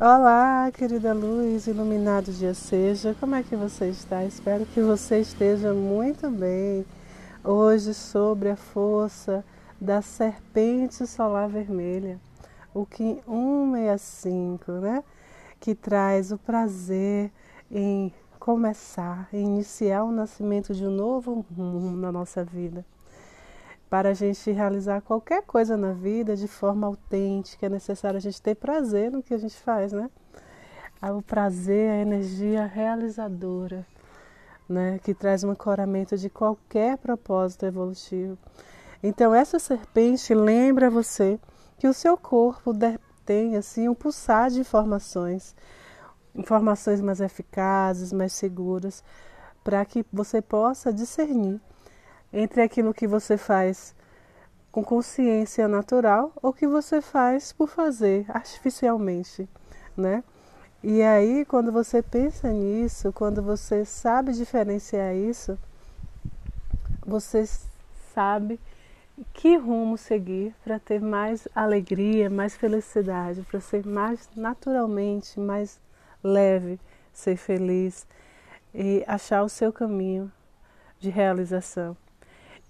Olá, querida luz, iluminado dia seja. Como é que você está? Espero que você esteja muito bem. Hoje sobre a força da serpente solar vermelha, o Kim 165, né? Que traz o prazer em começar, em iniciar o nascimento de um novo mundo na nossa vida para a gente realizar qualquer coisa na vida de forma autêntica, é necessário a gente ter prazer no que a gente faz, né? Ah, o prazer, a energia realizadora, né? Que traz um ancoramento de qualquer propósito evolutivo. Então, essa serpente lembra você que o seu corpo tem assim um pulsar de informações, informações mais eficazes, mais seguras, para que você possa discernir entre aquilo que você faz com consciência natural ou que você faz por fazer artificialmente, né? E aí, quando você pensa nisso, quando você sabe diferenciar isso, você sabe que rumo seguir para ter mais alegria, mais felicidade, para ser mais naturalmente, mais leve, ser feliz e achar o seu caminho de realização.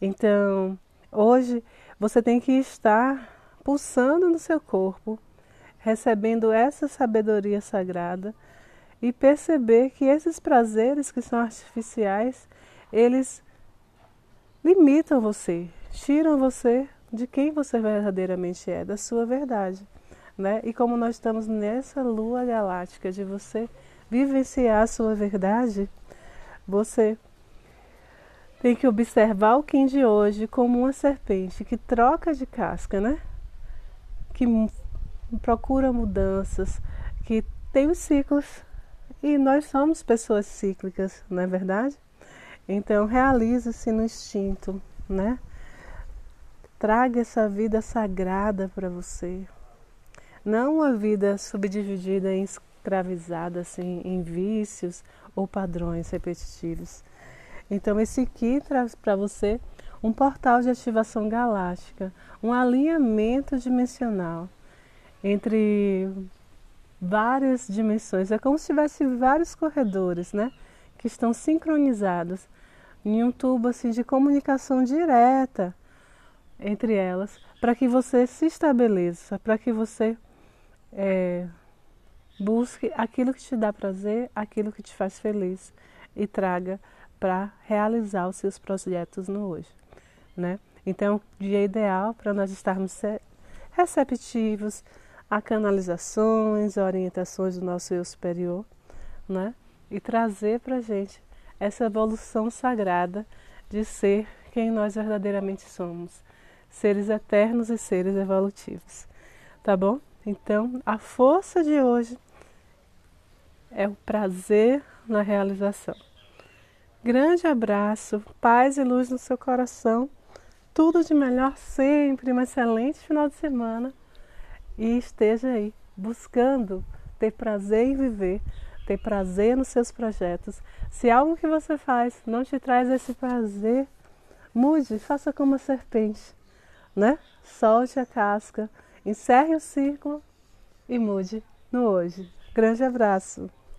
Então, hoje você tem que estar pulsando no seu corpo, recebendo essa sabedoria sagrada e perceber que esses prazeres que são artificiais, eles limitam você, tiram você de quem você verdadeiramente é, da sua verdade. Né? E como nós estamos nessa lua galáctica de você vivenciar a sua verdade, você tem que observar o Kim de hoje como uma serpente que troca de casca, né? Que procura mudanças, que tem os ciclos. E nós somos pessoas cíclicas, não é verdade? Então realize-se no instinto, né? Traga essa vida sagrada para você. Não uma vida subdividida escravizada assim, em vícios ou padrões repetitivos então, esse aqui traz para você um portal de ativação galáctica, um alinhamento dimensional entre várias dimensões. É como se tivesse vários corredores, né? Que estão sincronizados em um tubo assim, de comunicação direta entre elas, para que você se estabeleça, para que você é, busque aquilo que te dá prazer, aquilo que te faz feliz e traga para realizar os seus projetos no hoje, né? Então, dia ideal para nós estarmos receptivos a canalizações, orientações do nosso eu superior, né? E trazer para a gente essa evolução sagrada de ser quem nós verdadeiramente somos, seres eternos e seres evolutivos, tá bom? Então, a força de hoje é o prazer na realização. Grande abraço, paz e luz no seu coração. Tudo de melhor sempre, um excelente final de semana. E esteja aí buscando ter prazer em viver, ter prazer nos seus projetos. Se algo que você faz não te traz esse prazer, mude, faça como a serpente, né? Solte a casca, encerre o círculo e mude no hoje. Grande abraço.